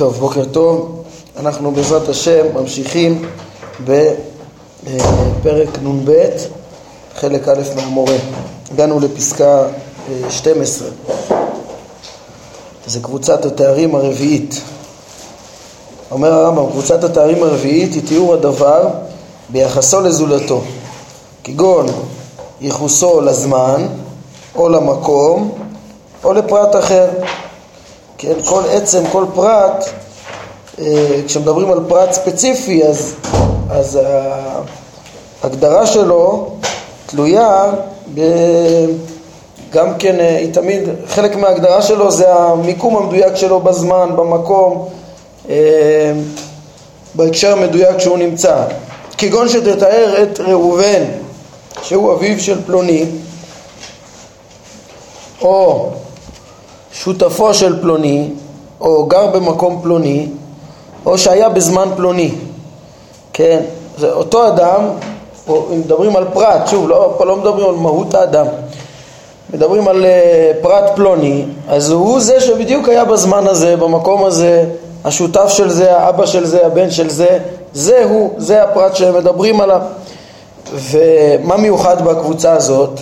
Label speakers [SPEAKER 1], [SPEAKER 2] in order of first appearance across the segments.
[SPEAKER 1] טוב, בוקר טוב. אנחנו בעזרת השם ממשיכים בפרק נ"ב, חלק א' מהמורה. הגענו לפסקה 12. זה קבוצת התארים הרביעית. אומר הרמב"ם, קבוצת התארים הרביעית היא תיאור הדבר ביחסו לזולתו, כגון ייחוסו לזמן או למקום או לפרט אחר. כן, כל עצם, כל פרט, אה, כשמדברים על פרט ספציפי, אז, אז ההגדרה שלו תלויה ב... גם כן, אה, היא תמיד, חלק מההגדרה שלו זה המיקום המדויק שלו בזמן, במקום, אה, בהקשר המדויק שהוא נמצא. כגון שתתאר את ראובן, שהוא אביו של פלוני, או שותפו של פלוני, או גר במקום פלוני, או שהיה בזמן פלוני. כן, זה אותו אדם, או אם מדברים על פרט, שוב, לא, פה לא מדברים על מהות האדם, מדברים על uh, פרט פלוני, אז הוא זה שבדיוק היה בזמן הזה, במקום הזה, השותף של זה, האבא של זה, הבן של זה, זה הוא, זה הפרט שמדברים עליו. ומה מיוחד בקבוצה הזאת?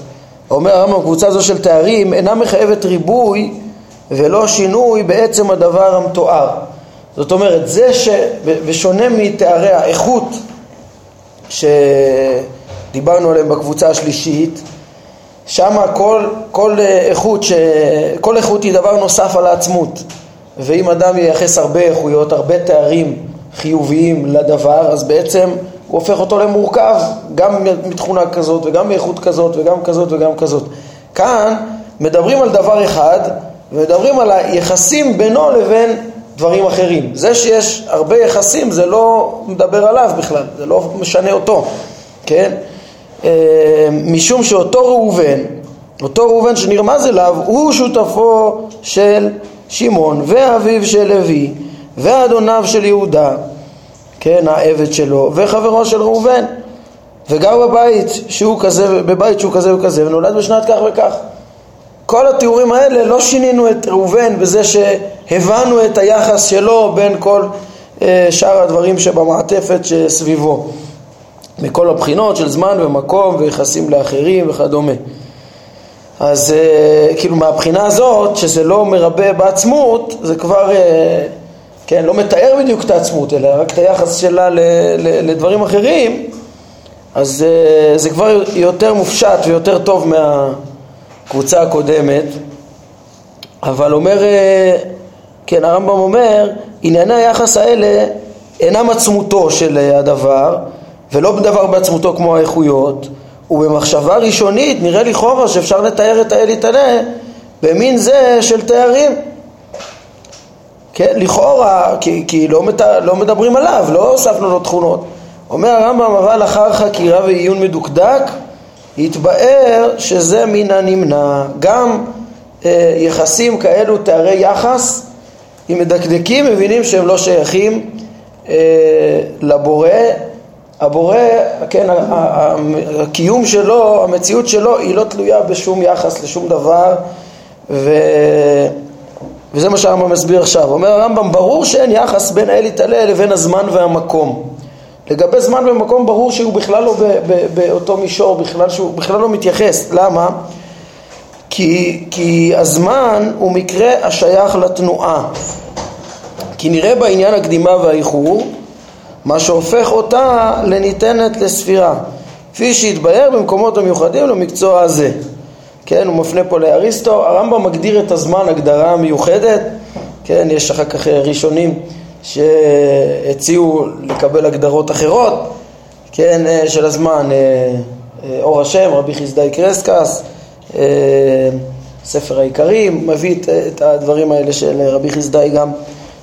[SPEAKER 1] אומר הרמב"ם, קבוצה הזו של תארים אינה מחייבת ריבוי ולא שינוי בעצם הדבר המתואר. זאת אומרת, זה ש... ושונה מתארי האיכות שדיברנו עליהם בקבוצה השלישית, שם כל, כל איכות, ש... כל איכות היא דבר נוסף על העצמות. ואם אדם ייחס הרבה איכויות, הרבה תארים חיוביים לדבר, אז בעצם הוא הופך אותו למורכב, גם מתכונה כזאת וגם מאיכות כזאת וגם כזאת וגם כזאת. כאן מדברים על דבר אחד ומדברים על היחסים בינו לבין דברים אחרים. זה שיש הרבה יחסים זה לא מדבר עליו בכלל, זה לא משנה אותו, כן? אה, משום שאותו ראובן, אותו ראובן שנרמז אליו, הוא שותפו של שמעון ואביו של לוי ואדוניו של יהודה, כן, העבד שלו, וחברו של ראובן, וגר בבית שהוא כזה, בבית שהוא כזה וכזה, ונולד בשנת כך וכך. כל התיאורים האלה לא שינינו את ראובן בזה שהבנו את היחס שלו בין כל אה, שאר הדברים שבמעטפת שסביבו. מכל הבחינות של זמן ומקום ויחסים לאחרים וכדומה. אז אה, כאילו מהבחינה הזאת שזה לא מרבה בעצמות זה כבר אה, כן, לא מתאר בדיוק את העצמות אלא רק את היחס שלה לדברים אחרים אז זה כבר יותר מופשט ויותר טוב מה הקבוצה הקודמת, אבל אומר, אה, כן, הרמב"ם אומר, ענייני היחס האלה אינם עצמותו של אה, הדבר, ולא דבר בעצמותו כמו האיכויות, ובמחשבה ראשונית נראה לכאורה שאפשר לתאר את האל יתעלה במין זה של תארים. כן, לכאורה, כי, כי לא, מת, לא מדברים עליו, לא הוספנו לו תכונות. אומר הרמב"ם, אבל אחר חקירה ועיון מדוקדק, התבאר שזה מן הנמנע. גם אה, יחסים כאלו, תארי יחס, אם מדקדקים מבינים שהם לא שייכים אה, לבורא. הבורא, כן, הקיום שלו, המציאות שלו, היא לא תלויה בשום יחס לשום דבר, ו... וזה מה שהרמב"ם מסביר עכשיו. אומר הרמב"ם, ברור שאין יחס בין האל יתעלה לבין הזמן והמקום. לגבי זמן ומקום ברור שהוא בכלל לא באותו מישור, בכלל שהוא בכלל לא מתייחס. למה? כי, כי הזמן הוא מקרה השייך לתנועה. כי נראה בעניין הקדימה והאיחור מה שהופך אותה לניתנת לספירה, כפי שהתבהר במקומות המיוחדים למקצוע הזה. כן, הוא מפנה פה לאריסטו, הרמב"ם מגדיר את הזמן הגדרה מיוחדת, כן, יש אחר כך ראשונים שהציעו לקבל הגדרות אחרות, כן, אה, של הזמן, אה, אה, אור השם, רבי חסדאי קרסקס, ספר העיקרים, מביא את הדברים האלה של רבי חסדאי גם,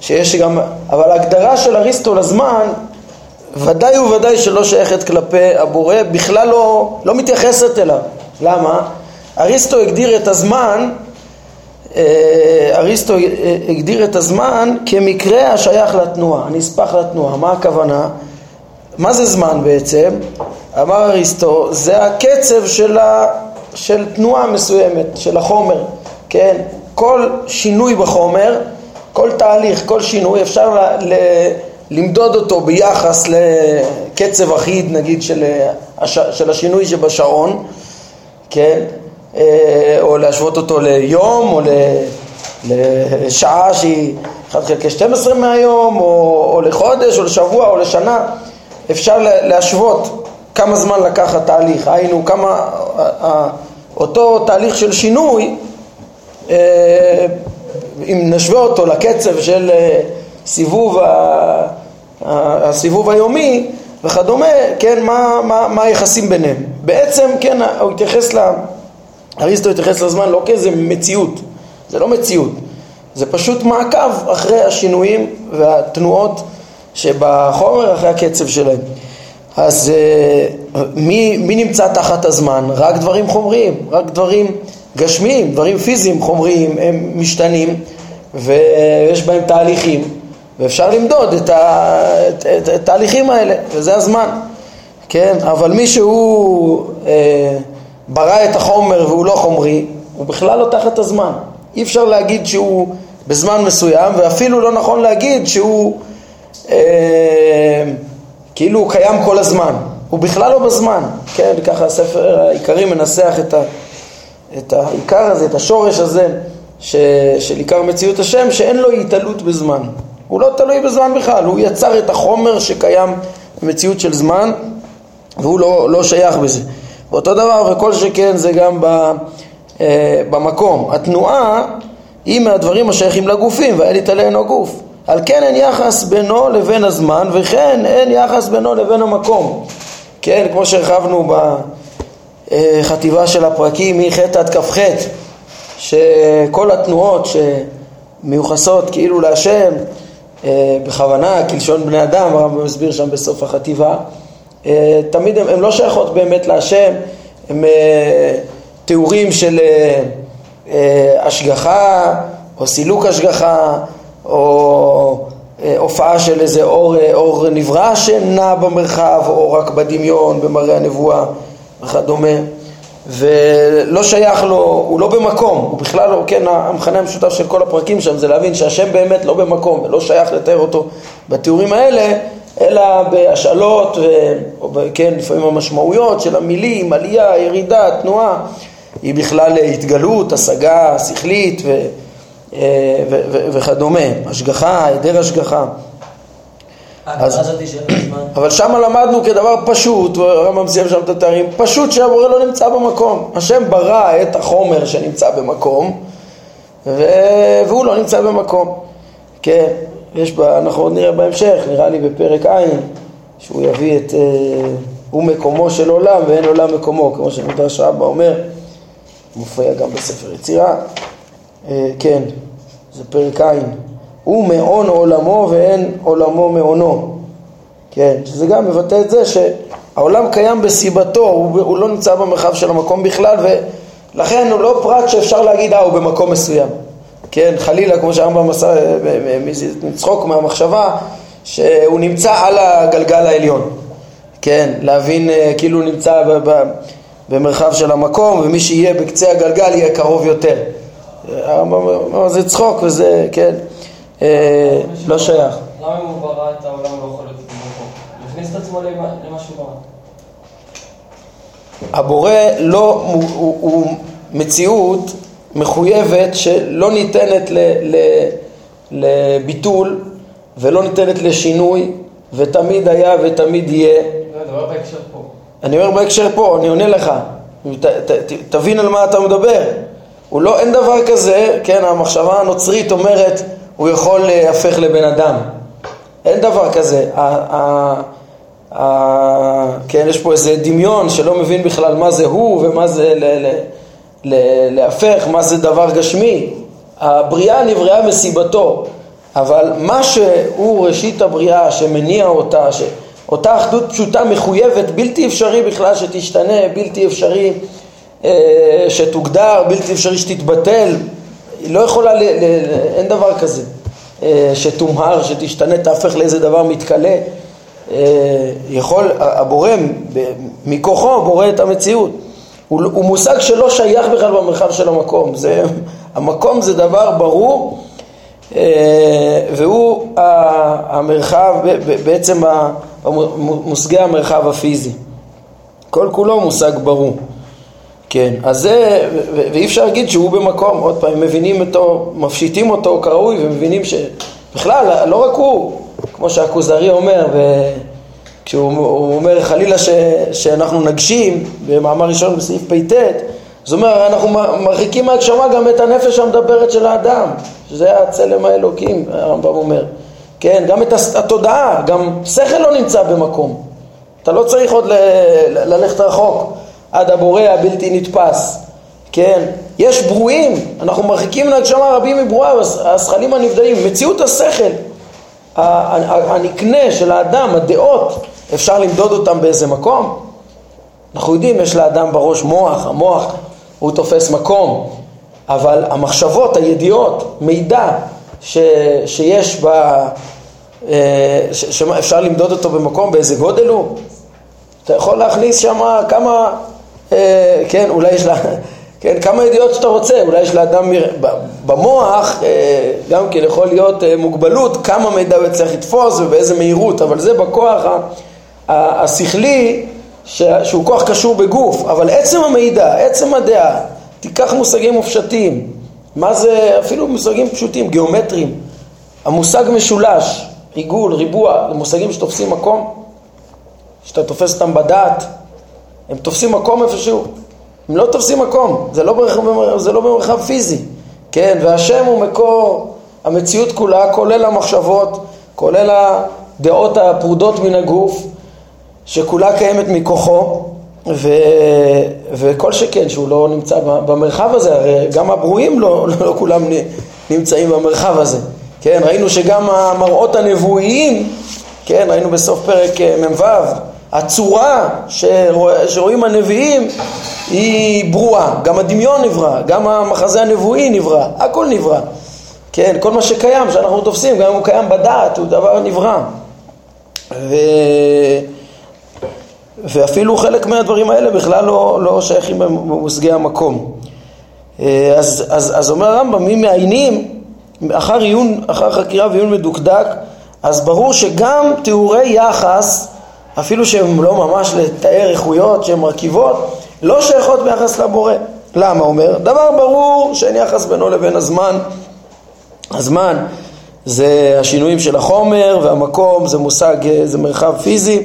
[SPEAKER 1] שיש גם, אבל ההגדרה של אריסטו לזמן ודאי וודאי שלא שייכת כלפי הבורא, בכלל לא, לא מתייחסת אליו. למה? אריסטו הגדיר את הזמן אריסטו אה, הגדיר את הזמן כמקרה השייך לתנועה, הנספח לתנועה. מה הכוונה? מה זה זמן בעצם? אמר אריסטו, זה הקצב של, ה, של תנועה מסוימת, של החומר, כן? כל שינוי בחומר כל תהליך, כל שינוי, אפשר ל, ל, למדוד אותו ביחס לקצב אחיד, נגיד, של, של השינוי שבשעון, כן? אה, או להשוות אותו ליום, או לשעה שהיא 1 חלקי 12 מהיום, או, או לחודש, או לשבוע, או לשנה. אפשר להשוות כמה זמן לקח התהליך, היינו כמה, אותו תהליך של שינוי, אה, אם נשווה אותו לקצב של אה, סיבוב, הסיבוב היומי וכדומה, כן, מה, מה, מה היחסים ביניהם. בעצם, כן, הוא התייחס, ל... אריסטו התייחס לזמן לא כאיזה מציאות, זה לא מציאות, זה פשוט מעקב אחרי השינויים והתנועות שבחומר, אחרי הקצב שלהם. אז אה, מי, מי נמצא תחת הזמן? רק דברים חומריים, רק דברים גשמיים, דברים פיזיים חומריים, הם משתנים ויש בהם תהליכים ואפשר למדוד את התהליכים האלה, וזה הזמן, כן? אבל מי שהוא אה, ברא את החומר והוא לא חומרי, הוא בכלל לא תחת הזמן. אי אפשר להגיד שהוא בזמן מסוים, ואפילו לא נכון להגיד שהוא אה, כאילו הוא קיים כל הזמן. הוא בכלל לא בזמן, כן? ככה הספר העיקרי מנסח את, ה, את העיקר הזה, את השורש הזה ש, של עיקר מציאות השם, שאין לו התעלות בזמן. הוא לא תלוי בזמן בכלל, הוא יצר את החומר שקיים במציאות של זמן והוא לא, לא שייך בזה. ואותו דבר וכל שכן זה גם ב, אה, במקום. התנועה היא מהדברים השייכים לגופים ואין יתעלה הגוף. על כן אין יחס בינו לבין הזמן וכן אין יחס בינו לבין המקום. כן, כמו שהרחבנו בחטיבה של הפרקים מח' עד כ"ח, שכל התנועות שמיוחסות כאילו להשם אה, בכוונה, כלשון בני אדם, הרב מסביר שם בסוף החטיבה, אה, תמיד הן לא שייכות באמת להשם, הן אה, תיאורים של השגחה או סילוק השגחה או הופעה של איזה אור, אור נברא שנע במרחב או רק בדמיון, במראה הנבואה וכדומה. ולא שייך לו, הוא לא במקום, הוא בכלל לא, כן, המכנה המשותף של כל הפרקים שם זה להבין שהשם באמת לא במקום ולא שייך לתאר אותו בתיאורים האלה, אלא בהשאלות, או כן, לפעמים המשמעויות של המילים, עלייה, ירידה, תנועה, היא בכלל התגלות, השגה שכלית ו, ו, ו, ו, וכדומה, השגחה, היעדר השגחה. אז, אבל שם למדנו כדבר פשוט, הרמב"ם סיים שם את התארים, פשוט שהבורא לא נמצא במקום. השם ברא את החומר שנמצא במקום, ו... והוא לא נמצא במקום. כן, יש בה, אנחנו עוד נראה בהמשך, נראה לי בפרק ע', שהוא יביא את, אה, הוא מקומו של עולם ואין עולם מקומו, כמו שמדרש רבא אומר, מופיע גם בספר יצירה. אה, כן, זה פרק ע'. הוא מעון עולמו ואין עולמו מעונו. כן, שזה גם מבטא את זה שהעולם קיים בסיבתו, הוא, הוא לא נמצא במרחב של המקום בכלל ולכן הוא לא פרט שאפשר להגיד אה הוא במקום מסוים. כן, חלילה כמו שהרמב"ם עשה, נצחוק מהמחשבה שהוא נמצא על הגלגל העליון. כן, להבין אה, כאילו הוא נמצא ב, ב, במרחב של המקום ומי שיהיה בקצה הגלגל יהיה קרוב יותר. הרמב"ם אומר זה צחוק וזה, כן. אה, לא שייך.
[SPEAKER 2] למה אם הוא ברא את העולם לא יכול להיות במקום? הכניס את עצמו למה שהוא ברא.
[SPEAKER 1] הבורא לא, הוא, הוא, הוא מציאות מחויבת שלא ניתנת ל, ל, לביטול ולא ניתנת לשינוי ותמיד היה ותמיד יהיה.
[SPEAKER 2] לא, אני אומר בהקשר פה.
[SPEAKER 1] אני אומר בהקשר פה, אני עונה לך. ת, ת, ת, תבין על מה אתה מדבר. הוא לא, אין דבר כזה, כן, המחשבה הנוצרית אומרת הוא יכול להפך לבן אדם. אין דבר כזה. כן, יש פה איזה דמיון שלא מבין בכלל מה זה הוא ומה זה להפך, מה זה דבר גשמי. הבריאה נבראה מסיבתו, אבל מה שהוא ראשית הבריאה שמניע אותה, אותה אחדות פשוטה מחויבת, בלתי אפשרי בכלל שתשתנה, בלתי אפשרי אה, שתוגדר, בלתי אפשרי שתתבטל, היא לא יכולה, ל, ל, ל, אין דבר כזה, אה, שתומהר, שתשתנה, תהפך לאיזה דבר מתכלה. אה, יכול, הבורא, מכוחו בורא את המציאות. הוא, הוא מושג שלא שייך בכלל במרחב של המקום. זה, המקום זה דבר ברור והוא המרחב, בעצם מושגי המרחב הפיזי. כל כולו מושג ברור. כן, אז זה, ואי אפשר להגיד שהוא במקום, עוד פעם, מבינים אותו, מפשיטים אותו כראוי ומבינים שבכלל, לא רק הוא, כמו שהכוזרי אומר, כשהוא אומר חלילה ש, שאנחנו נגשים, במאמר ראשון בסעיף פט, זאת אומרת, אנחנו מרחיקים מהגשמה גם את הנפש המדברת של האדם, שזה הצלם האלוקים, הרמב"ם אומר. כן, גם את התודעה, גם שכל לא נמצא במקום. אתה לא צריך עוד ל- ללכת רחוק עד הבורא הבלתי נתפס. כן, יש ברואים, אנחנו מרחיקים מהגשמה רבים מברואה, השכלים הנבדלים, מציאות השכל, הנקנה של האדם, הדעות, אפשר למדוד אותם באיזה מקום? אנחנו יודעים, יש לאדם בראש מוח, המוח הוא תופס מקום, אבל המחשבות, הידיעות, מידע ש, שיש ב... אה, שאפשר למדוד אותו במקום, באיזה גודל הוא? אתה יכול להכניס שם כמה, אה, כן, אולי יש לה, כן, כמה ידיעות שאתה רוצה, אולי יש לאדם במוח, אה, גם כן יכול להיות מוגבלות, כמה מידע הוא יצטרך לתפוס ובאיזה מהירות, אבל זה בכוח השכלי שהוא כוח קשור בגוף, אבל עצם המידע, עצם הדעה, תיקח מושגים מופשטים, מה זה, אפילו מושגים פשוטים, גיאומטריים, המושג משולש, עיגול, ריבוע, זה מושגים שתופסים מקום, שאתה תופס אותם בדעת, הם תופסים מקום איפשהו, הם לא תופסים מקום, זה לא, במרחב, זה לא במרחב פיזי, כן, והשם הוא מקור המציאות כולה, כולל המחשבות, כולל הדעות הפרודות מן הגוף, שכולה קיימת מכוחו, ו... וכל שכן שהוא לא נמצא במרחב הזה, הרי גם הברואים לא, לא כולם נמצאים במרחב הזה. כן, ראינו שגם המראות הנבואיים, כן, ראינו בסוף פרק אה, מ"ו, הצורה שרוא... שרואים הנביאים היא ברורה, גם הדמיון נברא, גם המחזה הנבואי נברא, הכל נברא. כן, כל מה שקיים, שאנחנו תופסים, גם אם הוא קיים בדעת, הוא דבר נברא. ו... ואפילו חלק מהדברים האלה בכלל לא, לא שייכים במושגי המקום. אה, אז, אז, אז אומר הרמב"ם, אם מעיינים אחר עיון, אחר חקירה ועיון מדוקדק, אז ברור שגם תיאורי יחס, אפילו שהם לא ממש לתאר איכויות שהן מרכיבות, לא שייכות ביחס לבורא. למה אומר? דבר ברור שאין יחס בינו לבין הזמן. הזמן זה השינויים של החומר והמקום זה מושג, זה מרחב פיזי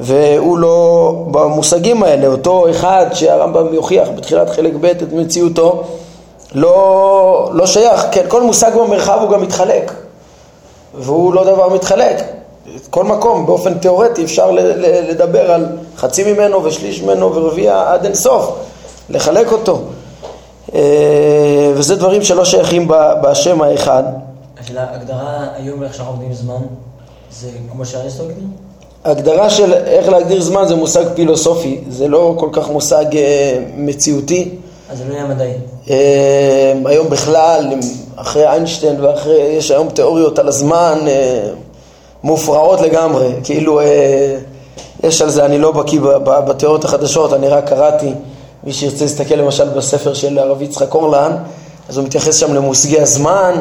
[SPEAKER 1] והוא לא במושגים האלה, אותו אחד שהרמב"ם יוכיח בתחילת חלק ב' את מציאותו לא, לא שייך, כן, כל מושג במרחב הוא גם מתחלק. והוא לא דבר מתחלק. כל מקום באופן תיאורטי אפשר לדבר על חצי ממנו ושליש ממנו ורביע עד אין סוף לחלק אותו. אה, וזה דברים שלא שייכים בשם האחד.
[SPEAKER 3] השאלה, הגדרה היום איך שאנחנו עובדים זמן זה כמו שאריסטו הגדיר?
[SPEAKER 1] הגדרה של איך להגדיר זמן זה מושג פילוסופי, זה לא כל כך מושג אה, מציאותי.
[SPEAKER 3] אז זה לא יהיה מדעי.
[SPEAKER 1] אה, היום בכלל, אחרי איינשטיין ואחרי, יש היום תיאוריות על הזמן אה, מופרעות לגמרי, כאילו יש על זה, אני לא בקיא בתיאוריות החדשות, אני רק קראתי, מי שירצה להסתכל למשל בספר של הרב יצחק אורלן, אז הוא מתייחס שם למושגי הזמן,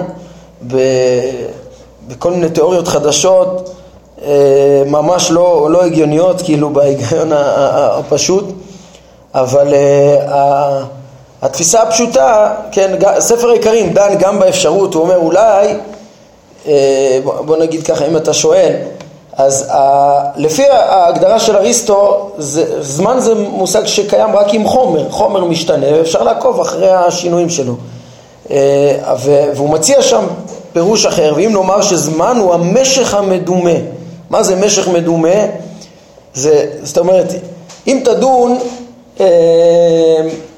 [SPEAKER 1] בכל מיני תיאוריות חדשות. אה, ממש לא, לא הגיוניות, כאילו בהיגיון הפשוט, אבל אה, התפיסה הפשוטה, כן, ספר העיקרים דן גם באפשרות, הוא אומר אולי, אה, בוא נגיד ככה, אם אתה שואל, אז לפי ההגדרה של אריסטו, זמן זה מושג שקיים רק עם חומר, חומר משתנה, ואפשר לעקוב אחרי השינויים שלו. והוא מציע שם פירוש אחר, ואם נאמר שזמן הוא המשך המדומה מה זה משך מדומה? זה, זאת אומרת, אם תדון אה,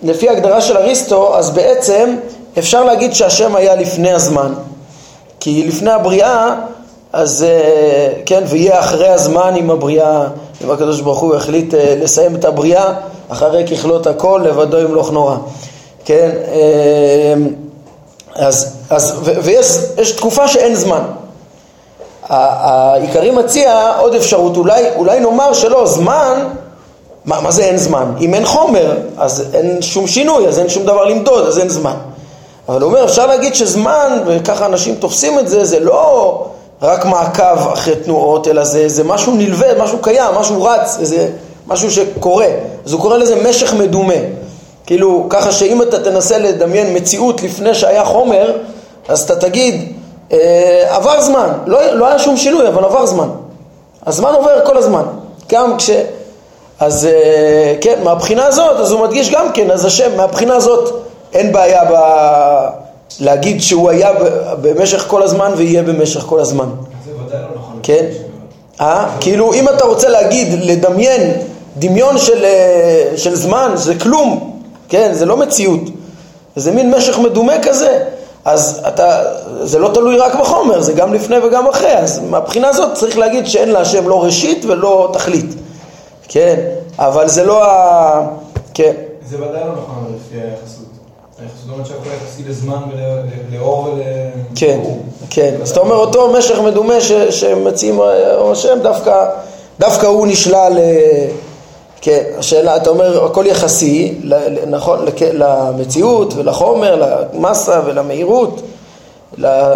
[SPEAKER 1] לפי הגדרה של אריסטו, אז בעצם אפשר להגיד שהשם היה לפני הזמן. כי לפני הבריאה, אז אה, כן, ויהיה אחרי הזמן עם הבריאה, אם הקדוש ברוך הוא החליט אה, לסיים את הבריאה, אחרי ככלות הכל, לבדו ימלוך נורא. כן, אה, אז, אז, ויש תקופה שאין זמן. העיקרי מציע עוד אפשרות, אולי, אולי נאמר שלא, זמן, מה, מה זה אין זמן? אם אין חומר, אז אין שום שינוי, אז אין שום דבר למדוד, אז אין זמן. אבל הוא אומר, אפשר להגיד שזמן, וככה אנשים תופסים את זה, זה לא רק מעקב אחרי תנועות, אלא זה, זה משהו נלווה, משהו קיים, משהו רץ, זה משהו שקורה. אז הוא קורא לזה משך מדומה. כאילו, ככה שאם אתה תנסה לדמיין מציאות לפני שהיה חומר, אז אתה תגיד, אה, עבר זמן, לא, לא היה שום שינוי, אבל עבר זמן. הזמן עובר כל הזמן. גם כש... אז אה, כן, מהבחינה הזאת, אז הוא מדגיש גם כן, אז השם, מהבחינה הזאת אין בעיה ב... להגיד שהוא היה במשך כל הזמן ויהיה במשך כל הזמן.
[SPEAKER 4] זה ודאי לא נכון.
[SPEAKER 1] כן? אה? כאילו אם אתה רוצה להגיד, לדמיין דמיון של, אה, של זמן, זה כלום, כן? זה לא מציאות. זה מין משך מדומה כזה. אז אתה, זה לא תלוי רק בחומר, זה גם לפני וגם אחרי. אז מהבחינה הזאת צריך להגיד שאין להשם לא ראשית ולא תכלית. כן? אבל זה לא ה... כן.
[SPEAKER 4] זה ודאי לא נכון לפי היחסות. היחסות אומרת שהכל יחסי לזמן ולאור ול...
[SPEAKER 1] כן, כן. אז אתה אומר אותו משך מדומה שמציעים השם, דווקא, דווקא הוא נשלל, אה, כן, השאלה, אתה אומר הכל יחסי, נכון, למציאות ולחומר, למסה ולמהירות,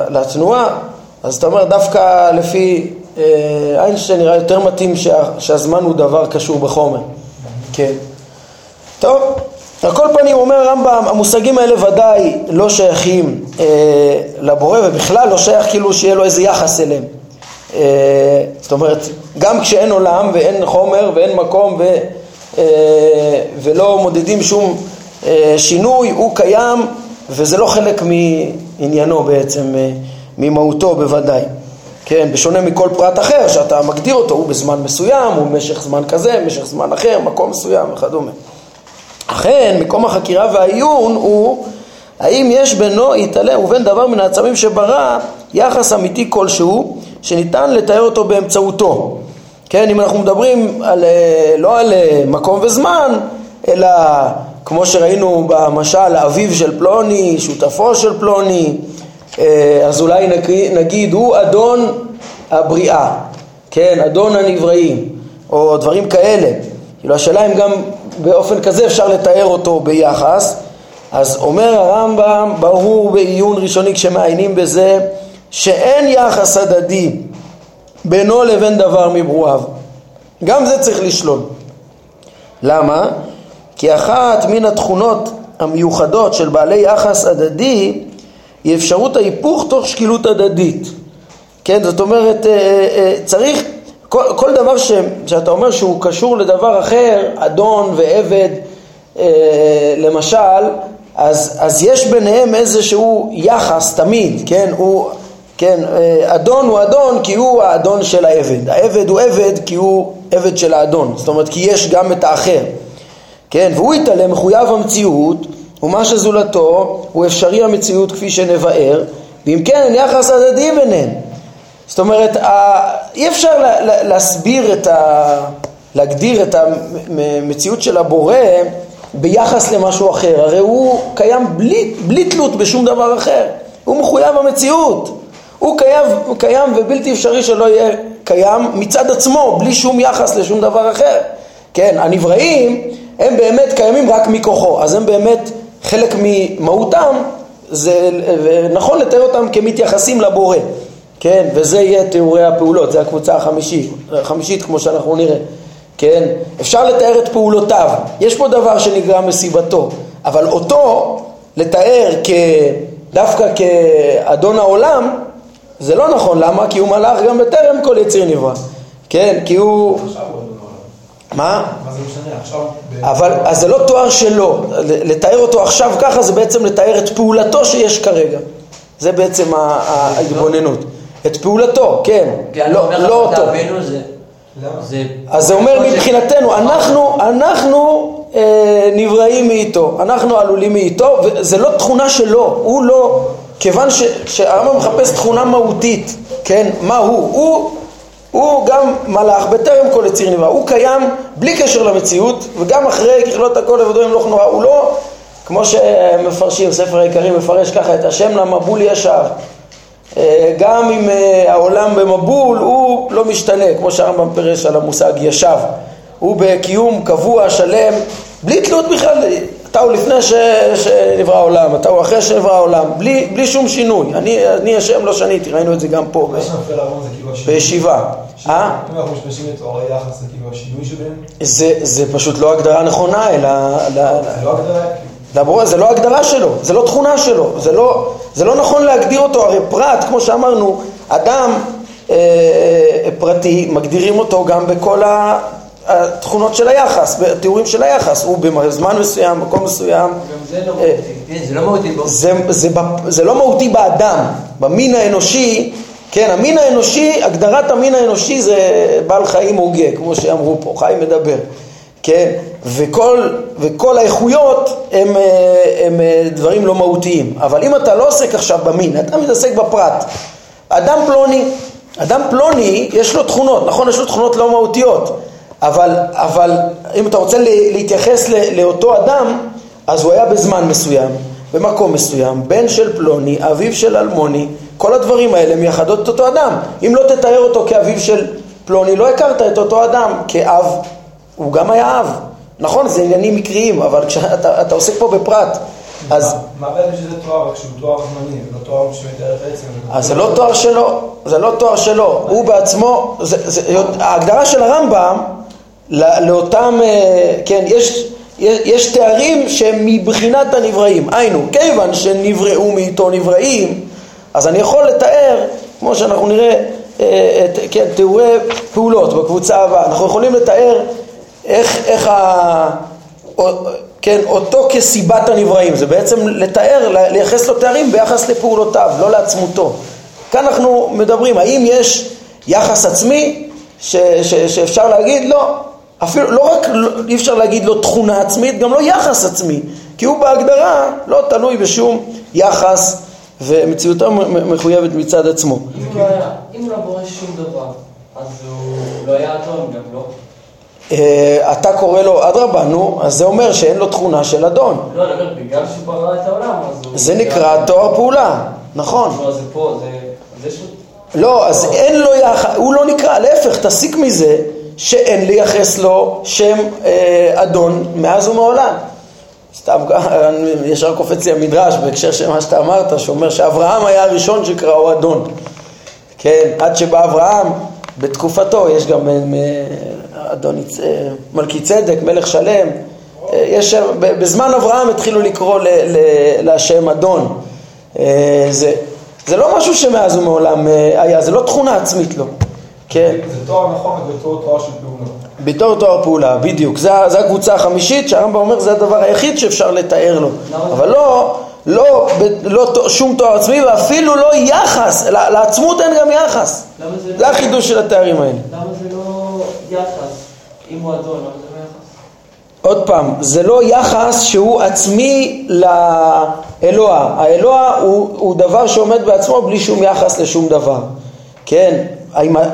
[SPEAKER 1] לתנועה, אז אתה אומר דווקא לפי אה, איינשטיין נראה יותר מתאים שה, שהזמן הוא דבר קשור בחומר, כן. טוב, על כל פנים אומר הרמב"ם, המושגים האלה ודאי לא שייכים אה, לבורא ובכלל לא שייך כאילו שיהיה לו איזה יחס אליהם. אה, זאת אומרת, גם כשאין עולם ואין חומר ואין מקום ו, ולא מודדים שום אה, שינוי, הוא קיים וזה לא חלק מעניינו בעצם, אה, ממהותו בוודאי. כן, בשונה מכל פרט אחר שאתה מגדיר אותו, הוא בזמן מסוים, הוא במשך זמן כזה, במשך זמן אחר, מקום מסוים וכדומה. אכן, מקום החקירה והעיון הוא האם יש בינו יתעלה ובין דבר מן העצמים שברא יחס אמיתי כלשהו שניתן לתאר אותו באמצעותו. כן, אם אנחנו מדברים על, אה, לא על אה, מקום וזמן, אלא כמו שראינו במשל אביו של פלוני, שותפו של פלוני, אה, אז אולי נגיד הוא אדון הבריאה, כן, אדון הנבראים, או דברים כאלה. כאילו השאלה אם גם באופן כזה אפשר לתאר אותו ביחס. אז אומר הרמב"ם, ברור בעיון ראשוני כשמעיינים בזה, שאין יחס הדדי בינו לבין דבר מברואיו. גם זה צריך לשלול. למה? כי אחת מן התכונות המיוחדות של בעלי יחס הדדי היא אפשרות ההיפוך תוך שקילות הדדית. כן, זאת אומרת, אה, אה, צריך כל, כל דבר ש, שאתה אומר שהוא קשור לדבר אחר, אדון ועבד אה, למשל, אז, אז יש ביניהם איזשהו יחס תמיד, כן? הוא, כן, אה, אדון הוא אדון כי הוא האדון של העבד, העבד הוא עבד כי הוא עבד של האדון, זאת אומרת כי יש גם את האחר, כן? והוא יתעלם מחויב המציאות ומה שזולתו הוא אפשרי המציאות כפי שנבאר, ואם כן יחס הדדי ביניהם. זאת אומרת, אי אפשר להסביר את ה... להגדיר את המציאות של הבורא ביחס למשהו אחר, הרי הוא קיים בלי, בלי תלות בשום דבר אחר, הוא מחויב המציאות, הוא קיים, הוא קיים ובלתי אפשרי שלא יהיה קיים מצד עצמו, בלי שום יחס לשום דבר אחר. כן, הנבראים הם באמת קיימים רק מכוחו, אז הם באמת חלק ממהותם, זה נכון לתאר אותם כמתייחסים לבורא. כן, וזה יהיה תיאורי הפעולות, זה הקבוצה החמישית, החמישית כמו שאנחנו נראה, כן, אפשר לתאר את פעולותיו, יש פה דבר שנגרם מסיבתו, אבל אותו לתאר כ... דווקא כאדון העולם, זה לא נכון, למה? כי הוא מלאך גם בטרם כל יציר נברא, כן, כי הוא... מה?
[SPEAKER 4] מה זה משנה? עכשיו...
[SPEAKER 1] אבל, אז זה לא תואר שלו, לתאר אותו עכשיו ככה זה בעצם לתאר את פעולתו שיש כרגע, זה בעצם ההתבוננות. את פעולתו, כן, לא, לא אותו. אז זה אומר מבחינתנו, אנחנו, אנחנו אה, נבראים מאיתו, אנחנו עלולים מאיתו, וזה לא תכונה שלו, הוא לא, כיוון שהרמב"ם מחפש תכונה מהותית, כן, מה הוא? הוא, הוא גם מלאך בטרם כל יציר נברא, הוא קיים בלי קשר למציאות, וגם אחרי ככלות הכל עבודו ימלוך נורא, הוא לא, כמו שמפרשים, ספר העיקרים מפרש ככה את השם למבול ישר, אה, גם אם אה, העולם במבול, הוא לא משתנה, כמו שהרמב"ם פירש על המושג ישב. הוא בקיום קבוע, שלם, בלי תלות בכלל, אתה הוא לפני ש... שנברא העולם, אתה הוא אחרי שנברא העולם, בלי, בלי שום שינוי. אני, אני השם לא שניתי, ראינו את זה גם פה
[SPEAKER 4] מה שנופל לארון זה כאילו השינוי.
[SPEAKER 1] בישיבה. אה?
[SPEAKER 4] אם אנחנו משתמשים בתוארי יחס, זה כאילו השינוי שלהם?
[SPEAKER 1] זה, זה פשוט לא הגדרה נכונה, אלא...
[SPEAKER 4] זה לא הגדרה?
[SPEAKER 1] למרות, זה לא הגדרה שלו, זה לא תכונה שלו, זה לא, זה לא נכון להגדיר אותו, הרי פרט, כמו שאמרנו, אדם אה, פרטי, מגדירים אותו גם בכל ה- התכונות של היחס, בתיאורים של היחס, הוא בזמן מסוים, מקום מסוים,
[SPEAKER 2] לא מהותי.
[SPEAKER 3] זה לא מהותי
[SPEAKER 1] באדם, במין האנושי, כן, המין האנושי, הגדרת המין האנושי זה בעל חיים הוגה, כמו שאמרו פה, חיים מדבר, כן, וכל, וכל האיכויות הם, אה, הם אה, דברים לא מהותיים, אבל אם אתה לא עוסק עכשיו במין, אתה מתעסק בפרט, אדם פלוני, אדם פלוני יש לו תכונות, נכון, יש לו תכונות לא מהותיות, אבל, אבל אם אתה רוצה להתייחס לאותו אדם, אז הוא היה בזמן מסוים, במקום מסוים, בן של פלוני, אביו של אלמוני, כל הדברים האלה מייחדות את אותו אדם. אם לא תתאר אותו כאביו של פלוני, לא הכרת את אותו אדם כאב, הוא גם היה אב. נכון, זה עניינים מקריים, אבל כשאתה אתה עוסק פה בפרט, אז,
[SPEAKER 4] מה בעצם שזה תואר, רק שהוא תואר זמני, ולא תואר שמתאר את העצם?
[SPEAKER 1] אז זה לא תואר שלו, זה לא תואר שלו, הוא בעצמו, זה, זה, ההגדרה של הרמב"ם לא- לאותם, אה, כן, יש, יש, יש תארים שהם מבחינת הנבראים, היינו, כיוון שנבראו מאיתו נבראים, אז אני יכול לתאר, כמו שאנחנו נראה, אה, את, כן, תיאורי פעולות בקבוצה הבאה, אנחנו יכולים לתאר איך, איך ה... כן, אותו כסיבת הנבראים, זה בעצם לתאר, לייחס לו תארים ביחס לפעולותיו, לא לעצמותו. כאן אנחנו מדברים, האם יש יחס עצמי ש, ש, שאפשר להגיד? לא. אפילו, לא רק לא, אי אפשר להגיד לו תכונה עצמית, גם לא יחס עצמי, כי הוא בהגדרה לא תלוי בשום יחס ומציאותו מחויבת מצד עצמו.
[SPEAKER 2] אם הוא לא היה- אם הוא לא בורא שום דבר, אז הוא לא היה אדון גם, לא?
[SPEAKER 1] אה, אתה קורא לו אדרבה, נו, אז זה אומר שאין לו תכונה של אדון.
[SPEAKER 2] לא, אני אומר, בגלל שהוא ברא את העולם, אז הוא...
[SPEAKER 1] זה נקרא תואר פעולה, נכון.
[SPEAKER 2] זה פה, זה...
[SPEAKER 1] לא, אז אין לו יחס, הוא לא נקרא, להפך, תסיק מזה שאין לייחס לו שם אה, אדון מאז ומעולם. סתם, ישר קופץ לי המדרש בהקשר של מה שאתה אמרת, שאומר שאברהם היה הראשון שקראו אדון. כן, עד שבא אברהם, בתקופתו, יש גם אה, אדון אה, מלכי צדק, מלך שלם, אה, יש בזמן אברהם התחילו לקרוא להשם אדון. זה, זה לא משהו שמאז ומעולם היה, זה לא תכונה עצמית לו. כן,
[SPEAKER 4] זה תואר נכון, בתור תואר של פעולה.
[SPEAKER 1] בתור תואר פעולה, בדיוק. זה הקבוצה החמישית שהרמב"ם אומר זה הדבר היחיד שאפשר לתאר לו.
[SPEAKER 2] למה?
[SPEAKER 1] אבל לא, לא, לא שום תואר עצמי ואפילו לא יחס, לעצמות אין גם יחס.
[SPEAKER 2] זה...
[SPEAKER 1] זה החידוש של התארים האלה.
[SPEAKER 2] למה זה לא יחס? אם הוא אדון, למה זה לא יחס?
[SPEAKER 1] עוד פעם, זה לא יחס שהוא עצמי לאלוה. האלוה הוא, הוא דבר שעומד בעצמו בלי שום יחס לשום דבר. כן,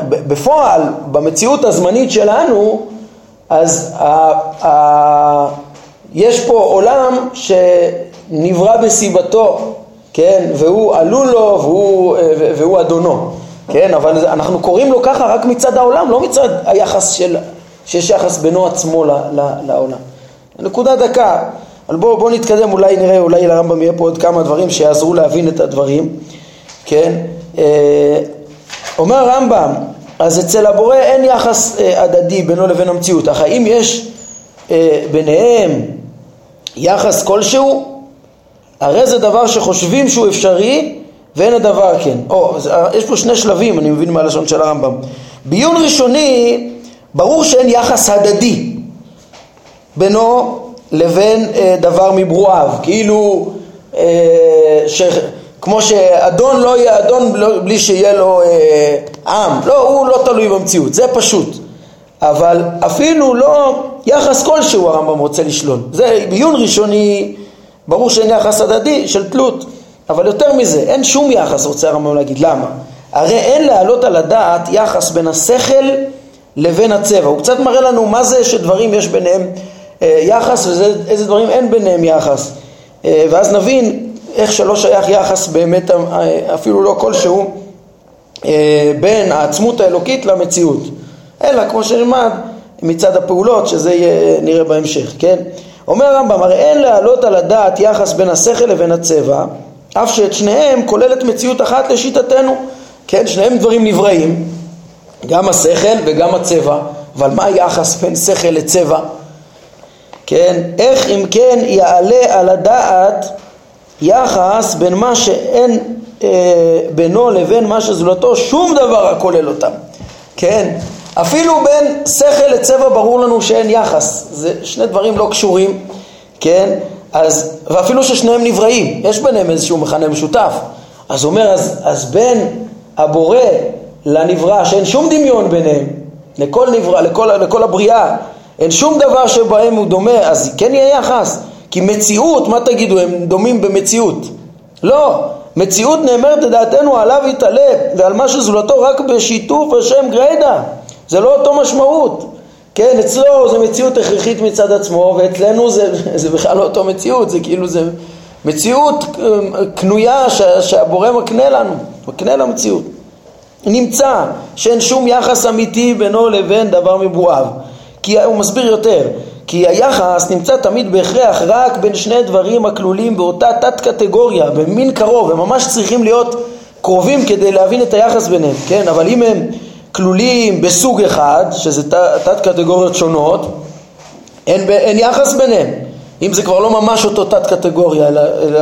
[SPEAKER 1] בפועל, במציאות הזמנית שלנו, אז ה, ה, יש פה עולם שנברא בסיבתו, כן, והוא עלול לו והוא, והוא אדונו, כן, אבל אנחנו קוראים לו ככה רק מצד העולם, לא מצד היחס של, שיש יחס בינו עצמו ל, ל, לעולם. נקודה דקה, אבל בואו בוא נתקדם, אולי נראה, אולי לרמב"ם יהיה פה עוד כמה דברים שיעזרו להבין את הדברים, כן? אה, אומר הרמב"ם, אז אצל הבורא אין יחס אה, הדדי בינו לבין המציאות, אך האם יש אה, ביניהם יחס כלשהו? הרי זה דבר שחושבים שהוא אפשרי ואין הדבר כן. או, זה, יש פה שני שלבים, אני מבין מהלשון של הרמב"ם. בעיון ראשוני, ברור שאין יחס הדדי בינו לבין אה, דבר מברואיו, כאילו אה, ש, כמו שאדון לא יהיה אדון לא, בלי שיהיה לו אה, עם, לא, הוא לא תלוי במציאות, זה פשוט. אבל אפילו לא יחס כלשהו הרמב"ם רוצה לשלול. זה בעיון ראשוני, ברור שאין יחס הדדי של תלות, אבל יותר מזה, אין שום יחס, רוצה הרמב"ם להגיד. למה? הרי אין להעלות על הדעת יחס בין השכל לבין הצבע. הוא קצת מראה לנו מה זה שדברים יש ביניהם אה, יחס ואיזה דברים אין ביניהם יחס. אה, ואז נבין איך שלא שייך יחס באמת אפילו לא כלשהו אה, בין העצמות האלוקית למציאות. אלא כמו שנלמד מצד הפעולות, שזה יהיה, נראה בהמשך, כן? אומר הרמב"ם, הרי אין להעלות על הדעת יחס בין השכל לבין הצבע, אף שאת שניהם כוללת מציאות אחת לשיטתנו. כן, שניהם דברים נבראים, גם השכל וגם הצבע, אבל מה היחס בין שכל לצבע? כן, איך אם כן יעלה על הדעת יחס בין מה שאין אה, בינו לבין מה שזולתו שום דבר הכולל אותם, כן, אפילו בין שכל לצבע ברור לנו שאין יחס, זה שני דברים לא קשורים, כן, אז, ואפילו ששניהם נבראים, יש ביניהם איזשהו מכנה משותף, אז הוא אומר, אז, אז בין הבורא לנברא, שאין שום דמיון ביניהם, לכל נברא, לכל, לכל הבריאה, אין שום דבר שבהם הוא דומה, אז כן יהיה יחס. כי מציאות, מה תגידו, הם דומים במציאות? לא, מציאות נאמרת לדעתנו עליו יתעלה ועל מה שזולתו רק בשיתוף השם גריידא, זה לא אותו משמעות. כן, אצלו זה מציאות הכרחית מצד עצמו, ואצלנו זה, זה בכלל לא אותו מציאות, זה כאילו זה מציאות אה, קנויה שהבורא מקנה לנו, מקנה למציאות. נמצא שאין שום יחס אמיתי בינו לבין דבר מבואב. כי הוא מסביר יותר, כי היחס נמצא תמיד בהכרח רק בין שני דברים הכלולים באותה תת קטגוריה, במין קרוב, הם ממש צריכים להיות קרובים כדי להבין את היחס ביניהם, כן? אבל אם הם כלולים בסוג אחד, שזה תת קטגוריות שונות, אין, אין יחס ביניהם. אם זה כבר לא ממש אותו תת קטגוריה, אלא, אלא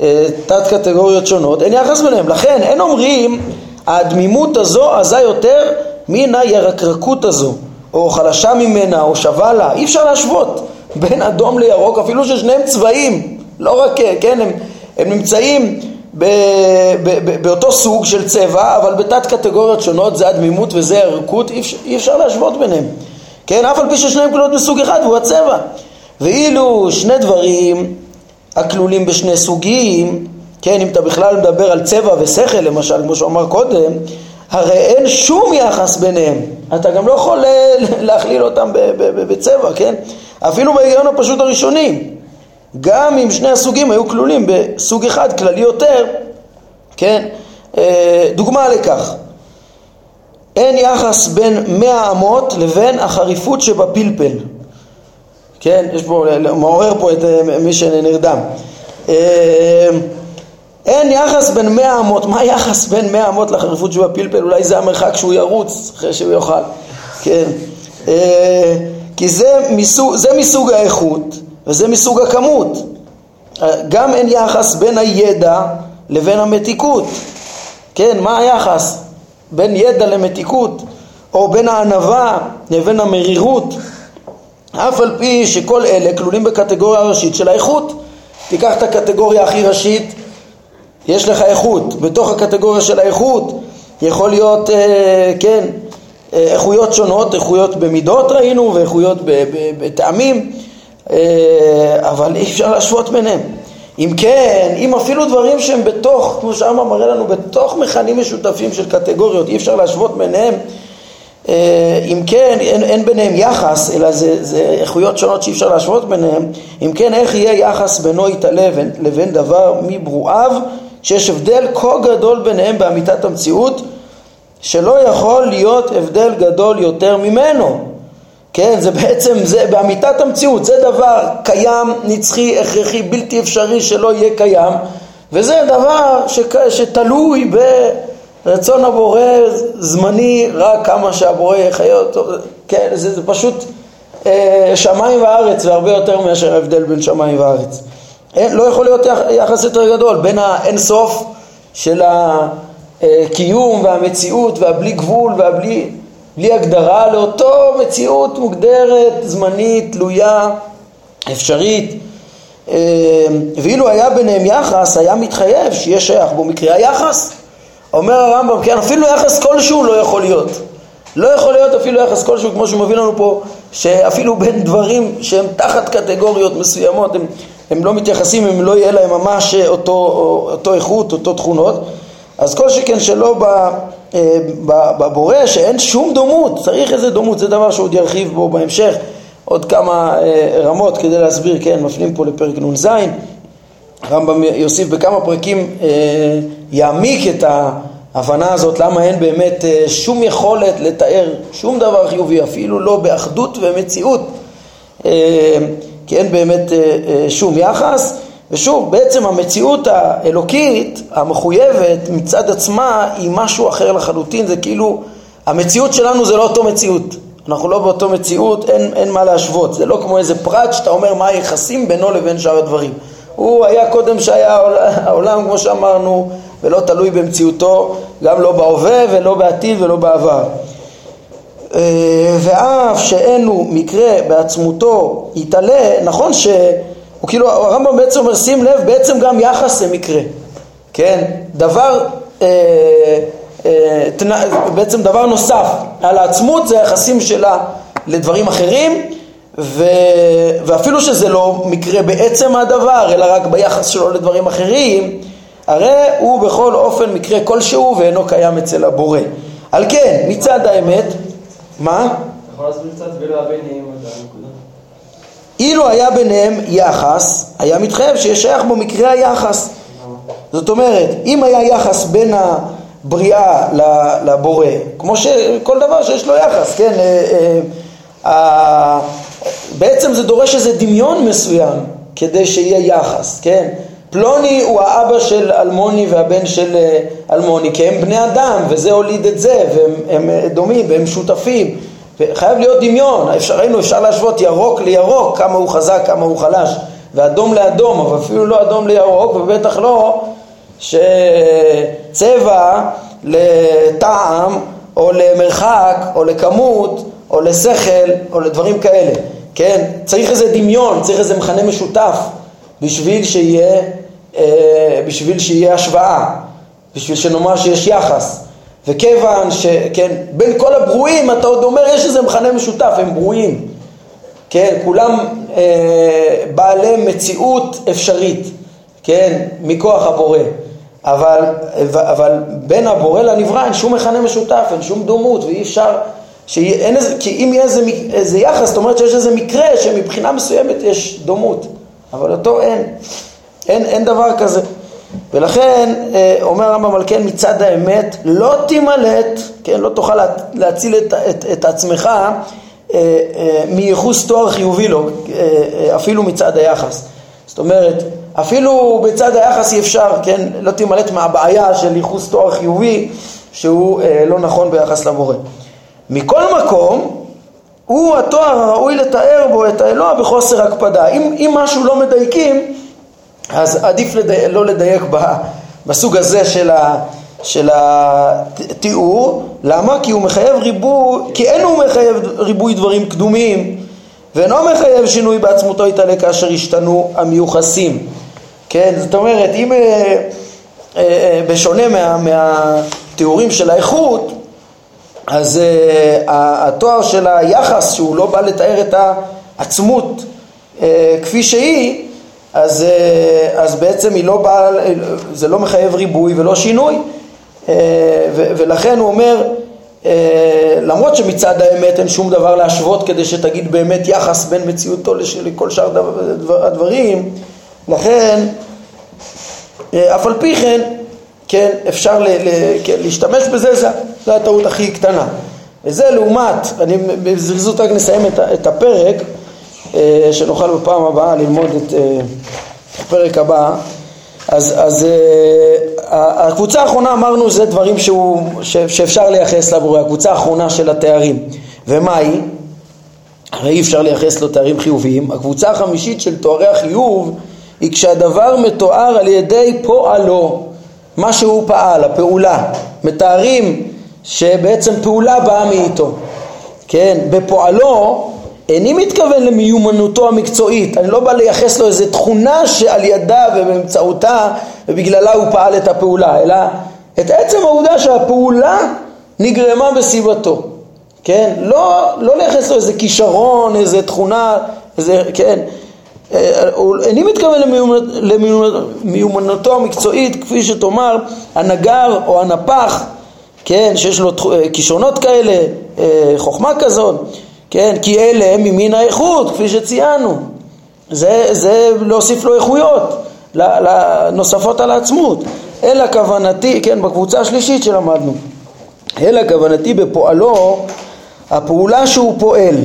[SPEAKER 1] אה, תת קטגוריות שונות, אין יחס ביניהם. לכן אין אומרים הדמימות הזו עזה יותר מן הירקרקות הזו. או חלשה ממנה, או שווה לה, אי אפשר להשוות בין אדום לירוק, אפילו ששניהם צבעים, לא רק, כן, הם, הם נמצאים ב, ב, ב, באותו סוג של צבע, אבל בתת קטגוריות שונות, זה הדמימות וזה הערכות, אי, אי אפשר להשוות ביניהם, כן, אף על פי ששניהם כלולות בסוג אחד, והוא הצבע. ואילו שני דברים הכלולים בשני סוגים, כן, אם אתה בכלל מדבר על צבע ושכל, למשל, כמו שהוא אמר קודם, הרי אין שום יחס ביניהם. אתה גם לא יכול להכליל אותם בצבע, כן? אפילו בהיגיון הפשוט הראשוני. גם אם שני הסוגים היו כלולים בסוג אחד כללי יותר, כן? אה, דוגמה לכך, אין יחס בין מאה אמות לבין החריפות שבפלפל. כן? יש פה, מעורר פה את אה, מי שנרדם. אין יחס בין מאה אמות, מה היחס בין מאה אמות לחריפות שבפלפל? אולי זה המרחק שהוא ירוץ אחרי שהוא יאכל, כן. אה, כי זה מסוג, זה מסוג האיכות וזה מסוג הכמות. אה, גם אין יחס בין הידע לבין המתיקות. כן, מה היחס בין ידע למתיקות? או בין הענווה לבין המרירות? אף על פי שכל אלה כלולים בקטגוריה הראשית של האיכות. תיקח את הקטגוריה הכי ראשית יש לך איכות, בתוך הקטגוריה של האיכות יכול להיות, אה, כן, אה, איכויות שונות, איכויות במידות ראינו ואיכויות בטעמים, אה, אבל אי אפשר להשוות ביניהם. אם כן, אם אפילו דברים שהם בתוך, כמו שאמר מראה לנו, בתוך מכנים משותפים של קטגוריות, אי אפשר להשוות ביניהם, אם כן, אין, אין ביניהם יחס, אלא זה, זה איכויות שונות שאי אפשר להשוות ביניהם, אם כן, איך יהיה יחס בינו יתעלה לבין דבר מברואיו שיש הבדל כה גדול ביניהם באמיתת המציאות שלא יכול להיות הבדל גדול יותר ממנו. כן, זה בעצם, זה באמיתת המציאות, זה דבר קיים, נצחי, הכרחי, בלתי אפשרי שלא יהיה קיים וזה דבר שק, שתלוי ברצון הבורא זמני רק כמה שהבורא יחיה אותו, כן, זה, זה פשוט אה, שמיים וארץ והרבה יותר מאשר ההבדל בין שמיים וארץ. אין, לא יכול להיות יחס יותר גדול בין האינסוף של הקיום והמציאות והבלי גבול והבלי בלי הגדרה לאותו מציאות מוגדרת, זמנית, תלויה, אפשרית. אה, ואילו היה ביניהם יחס, היה מתחייב שיהיה שייך בו מקרה היחס. אומר הרמב"ם, כן, אפילו יחס כלשהו לא יכול להיות. לא יכול להיות אפילו יחס כלשהו, כמו שהוא מביא לנו פה, שאפילו בין דברים שהם תחת קטגוריות מסוימות, הם הם לא מתייחסים אם לא יהיה להם ממש אותו, אותו איכות, אותו תכונות, אז כל שכן שלא אה, בבורא שאין שום דומות, צריך איזה דומות, זה דבר שהוא עוד ירחיב בו בהמשך, עוד כמה אה, רמות כדי להסביר, כן, מפנים פה לפרק נ"ז, הרמב"ם יוסיף בכמה פרקים, אה, יעמיק את ההבנה הזאת, למה אין באמת שום יכולת לתאר שום דבר חיובי, אפילו לא באחדות ומציאות. כי אין באמת אה, אה, שום יחס, ושוב, בעצם המציאות האלוקית המחויבת מצד עצמה היא משהו אחר לחלוטין, זה כאילו, המציאות שלנו זה לא אותו מציאות, אנחנו לא באותו מציאות, אין, אין מה להשוות, זה לא כמו איזה פרט שאתה אומר מה היחסים בינו לבין שאר הדברים. הוא היה קודם שהיה העולם, כמו שאמרנו, ולא תלוי במציאותו, גם לא בהווה ולא בעתיד ולא בעבר. אה, ואף שאין הוא מקרה בעצמותו יתעלה, נכון שהוא כאילו, הרמב"ם בעצם אומר, שים לב, בעצם גם יחס זה מקרה, כן? דבר, אה, אה, בעצם דבר נוסף על העצמות זה היחסים שלה לדברים אחרים, ו, ואפילו שזה לא מקרה בעצם הדבר, אלא רק ביחס שלו לדברים אחרים, הרי הוא בכל אופן מקרה כלשהו ואינו קיים אצל הבורא. על כן, מצד האמת, מה?
[SPEAKER 2] אתה יכול להסביר קצת הביניהם את הנקודה?
[SPEAKER 1] אילו היה ביניהם יחס, היה מתחייב שיש שייך בו מקרה היחס. זאת אומרת, אם היה יחס בין הבריאה לבורא, כמו שכל דבר שיש לו יחס, כן, אה, אה, בעצם זה דורש איזה דמיון מסוים כדי שיהיה יחס, כן? פלוני הוא האבא של אלמוני והבן של אה, אלמוני, כי הם בני אדם, וזה הוליד את זה, והם דומים והם שותפים. וחייב להיות דמיון, אפשר, ראינו, אפשר להשוות ירוק לירוק, כמה הוא חזק, כמה הוא חלש, ואדום לאדום, אבל אפילו לא אדום לירוק, ובטח לא שצבע לטעם, או למרחק, או לכמות, או לשכל, או לדברים כאלה, כן? צריך איזה דמיון, צריך איזה מכנה משותף בשביל שיהיה, אה, בשביל שיהיה השוואה, בשביל שנאמר שיש יחס. וכיוון שכן, בין כל הברואים אתה עוד אומר יש איזה מכנה משותף, הם ברואים, כן, כולם אה, בעלי מציאות אפשרית, כן, מכוח הבורא, אבל, אבל בין הבורא לנברא אין שום מכנה משותף, אין שום דומות ואי אפשר, שאין איזה, כי אם יהיה איזה, איזה יחס, זאת אומרת שיש איזה מקרה שמבחינה מסוימת יש דומות, אבל אותו אין, אין, אין דבר כזה. ולכן אה, אומר הרמב"ם על כן מצד האמת לא תימלט, כן, לא תוכל להציל את, את, את עצמך אה, אה, מייחוס תואר חיובי לו, אפילו מצד היחס. זאת אומרת, אפילו בצד היחס אי אפשר, כן, לא תימלט מהבעיה של ייחוס תואר חיובי שהוא לא נכון ביחס לבורא. מכל מקום, הוא התואר הראוי לתאר בו את האלוה בחוסר הקפדה. אם, אם משהו לא מדייקים, אז עדיף לדי... לא לדייק בסוג הזה של, ה... של התיאור, למה? כי הוא מחייב ריבוי, כי אין הוא מחייב ריבוי דברים קדומים ואינו מחייב שינוי בעצמותו יתעלה כאשר השתנו המיוחסים, כן? זאת אומרת, אם אה, אה, אה, בשונה מה, מהתיאורים של האיכות, אז התואר של היחס שהוא לא בא לתאר את העצמות כפי שהיא, אז, אה, אז בעצם היא לא באה, זה לא מחייב ריבוי ולא שינוי. אה, ולכן הוא אומר אה, למרות שמצד האמת אין שום דבר להשוות כדי שתגיד באמת יחס בין מציאותו לכל שאר הדברים לכן אף על פי כן, כן אפשר ל, ל, כן, להשתמש בזה, זו הטעות הכי קטנה. וזה לעומת, אני בזריזות רק נסיים את, את הפרק שנוכל בפעם הבאה ללמוד את אה, הפרק הבא. אז, אז אה, הקבוצה האחרונה אמרנו זה דברים שהוא, שאפשר לייחס לבורא, הקבוצה האחרונה של התארים. ומה היא? הרי אי אפשר לייחס לו תארים חיוביים. הקבוצה החמישית של תוארי החיוב היא כשהדבר מתואר על ידי פועלו, מה שהוא פעל, הפעולה. מתארים שבעצם פעולה באה מאיתו. כן, בפועלו איני מתכוון למיומנותו המקצועית, אני לא בא לייחס לו איזה תכונה שעל ידה ובאמצעותה ובגללה הוא פעל את הפעולה, אלא את עצם העובדה שהפעולה נגרמה בסיבתו, כן? לא, לא לייחס לו איזה כישרון, איזה תכונה, איזה, כן? אה, איני מתכוון למיומנותו המקצועית כפי שתאמר הנגר או הנפח, כן? שיש לו אה, כישרונות כאלה, אה, חוכמה כזאת כן, כי אלה הם ממין האיכות, כפי שציינו. זה, זה להוסיף לו איכויות נוספות על העצמות. אלא כוונתי, כן, בקבוצה השלישית שלמדנו, אלא כוונתי בפועלו, הפעולה שהוא פועל,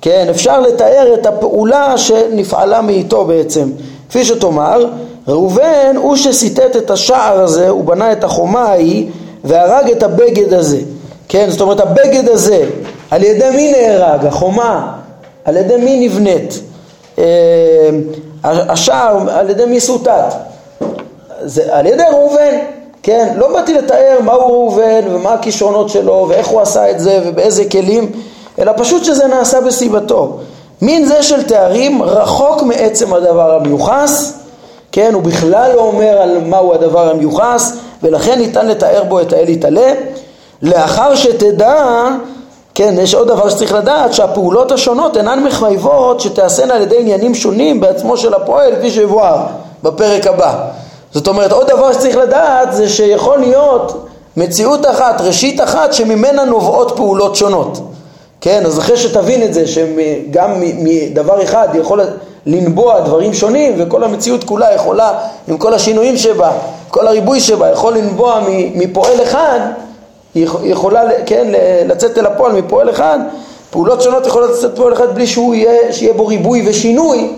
[SPEAKER 1] כן, אפשר לתאר את הפעולה שנפעלה מאיתו בעצם. כפי שתאמר, ראובן הוא שסיטט את השער הזה, הוא בנה את החומה ההיא והרג את הבגד הזה. כן, זאת אומרת הבגד הזה, על ידי מי נהרג? החומה, על ידי מי נבנית? אה, השער, על ידי מי סוטט? זה על ידי ראובן, כן? לא באתי לתאר מהו ראובן ומה הכישרונות שלו ואיך הוא עשה את זה ובאיזה כלים, אלא פשוט שזה נעשה בסיבתו. מין זה של תארים רחוק מעצם הדבר המיוחס, כן? הוא בכלל לא אומר על מהו הדבר המיוחס, ולכן ניתן לתאר בו את האל יתעלה. לאחר שתדע, כן, יש עוד דבר שצריך לדעת, שהפעולות השונות אינן מחייבות שתעשינה על ידי עניינים שונים בעצמו של הפועל, כפי שיבואר בפרק הבא. זאת אומרת, עוד דבר שצריך לדעת זה שיכול להיות מציאות אחת, ראשית אחת, שממנה נובעות פעולות שונות. כן, אז אחרי שתבין את זה, שגם מדבר אחד יכול לנבוע דברים שונים, וכל המציאות כולה יכולה, עם כל השינויים שבה, כל הריבוי שבה, יכול לנבוע מפועל אחד, יכולה, כן, לצאת אל הפועל מפועל אחד, פעולות שונות יכולות לצאת פועל אחד בלי שהוא יהיה, שיהיה בו ריבוי ושינוי,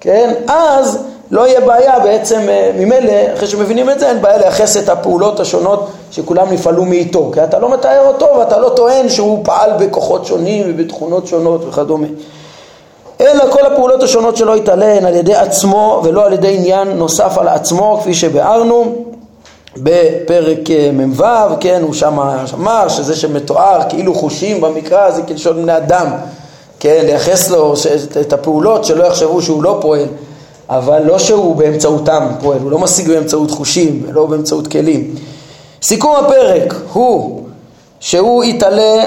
[SPEAKER 1] כן, אז לא יהיה בעיה בעצם אה, ממילא, אחרי שמבינים את זה, אין בעיה לייחס את הפעולות השונות שכולם נפעלו מאיתו, כי אתה לא מתאר אותו ואתה לא טוען שהוא פעל בכוחות שונים ובתכונות שונות וכדומה. אלא כל הפעולות השונות שלו יתעלן על ידי עצמו ולא על ידי עניין נוסף על עצמו, כפי שביארנו בפרק אה, מ"ו, כן, הוא שם אמר שזה שמתואר כאילו חושים במקרא זה כלשון בני אדם, כן, לייחס לו את הפעולות שלא יחשבו שהוא לא פועל. אבל לא שהוא באמצעותם פועל, הוא לא משיג באמצעות חושים ולא באמצעות כלים. סיכום הפרק הוא שהוא יתעלה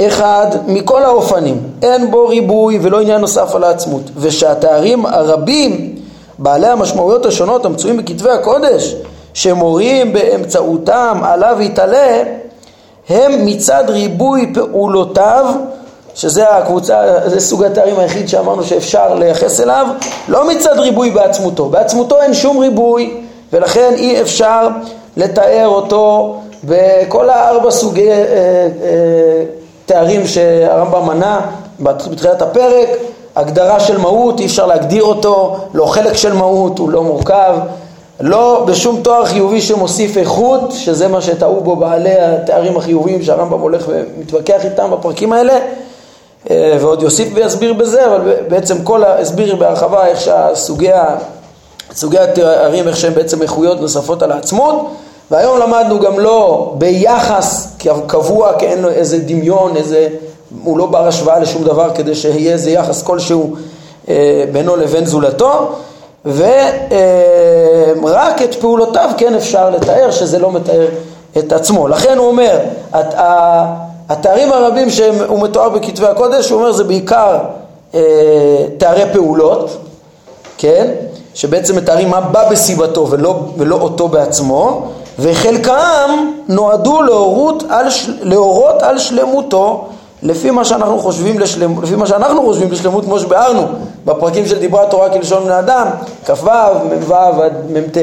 [SPEAKER 1] אחד מכל האופנים, אין בו ריבוי ולא עניין נוסף על העצמות, ושהתארים הרבים בעלי המשמעויות השונות המצויים בכתבי הקודש שמורים באמצעותם עליו יתעלה הם מצד ריבוי פעולותיו שזה הקבוצה, זה סוג התארים היחיד שאמרנו שאפשר לייחס אליו, לא מצד ריבוי בעצמותו, בעצמותו אין שום ריבוי ולכן אי אפשר לתאר אותו בכל הארבע סוגי אה, אה, תארים שהרמב"ם מנה בתחילת הפרק, הגדרה של מהות, אי אפשר להגדיר אותו, לא חלק של מהות, הוא לא מורכב, לא בשום תואר חיובי שמוסיף איכות, שזה מה שטעו בו בעלי התארים החיוביים שהרמב"ם הולך ומתווכח איתם בפרקים האלה, אה, ועוד יוסיף ויסביר בזה, אבל בעצם כל הסביר בהרחבה איך שהסוגי סוגי התארים, איך שהם בעצם איכויות נוספות על העצמות, והיום למדנו גם לא ביחס קבוע, כי אין לו איזה דמיון, איזה, הוא לא בר השוואה לשום דבר כדי שיהיה איזה יחס כלשהו אה, בינו לבין זולתו, ורק את פעולותיו כן אפשר לתאר, שזה לא מתאר את עצמו. לכן הוא אומר, את, התארים הרבים שהוא מתואר בכתבי הקודש, הוא אומר זה בעיקר אה, תארי פעולות, כן? שבעצם מתארים מה בא בסיבתו ולא, ולא אותו בעצמו, וחלקם נועדו להורות על, להורות על שלמותו לפי מה שאנחנו חושבים לשלמות, לפי מה שאנחנו חושבים לשלמות כמו שביארנו בפרקים של דיברה תורה כלשון בני אדם, כ"ו, מ"ו עד מ"ט,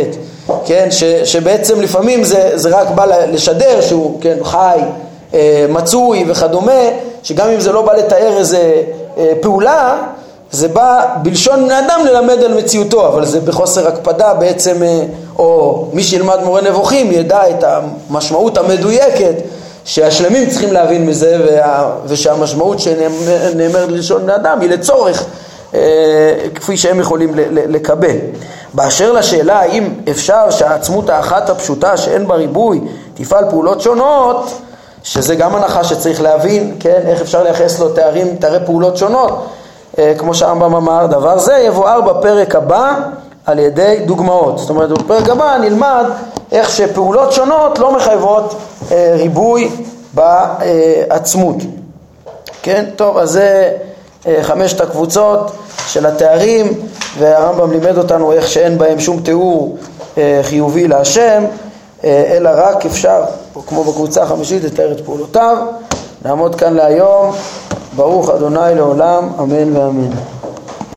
[SPEAKER 1] כן, ש, שבעצם לפעמים זה, זה רק בא לשדר שהוא, כן, חי אה, מצוי וכדומה, שגם אם זה לא בא לתאר איזה אה, פעולה, זה בא בלשון בני אדם ללמד על מציאותו, אבל זה בחוסר הקפדה בעצם, אה, או מי שילמד מורה נבוכים ידע את המשמעות המדויקת שהשלמים צריכים להבין מזה וה, ושהמשמעות שנאמרת בלשון בני אדם היא לצורך כפי שהם יכולים לקבל. באשר לשאלה האם אפשר שהעצמות האחת הפשוטה שאין בה ריבוי תפעל פעולות שונות שזה גם הנחה שצריך להבין, כן, איך אפשר לייחס לו תארים, תארי פעולות שונות, אה, כמו שהרמב"ם אמר, דבר זה יבואר בפרק הבא על ידי דוגמאות. זאת אומרת, בפרק הבא נלמד איך שפעולות שונות לא מחייבות אה, ריבוי בעצמות. כן, טוב, אז זה אה, חמשת הקבוצות של התארים, והרמב"ם לימד אותנו איך שאין בהם שום תיאור חיובי להשם. אה, אלא רק אפשר, כמו בקבוצה החמישית, לתאר את פעולותיו. נעמוד כאן להיום. ברוך אדוני לעולם, אמן ואמן.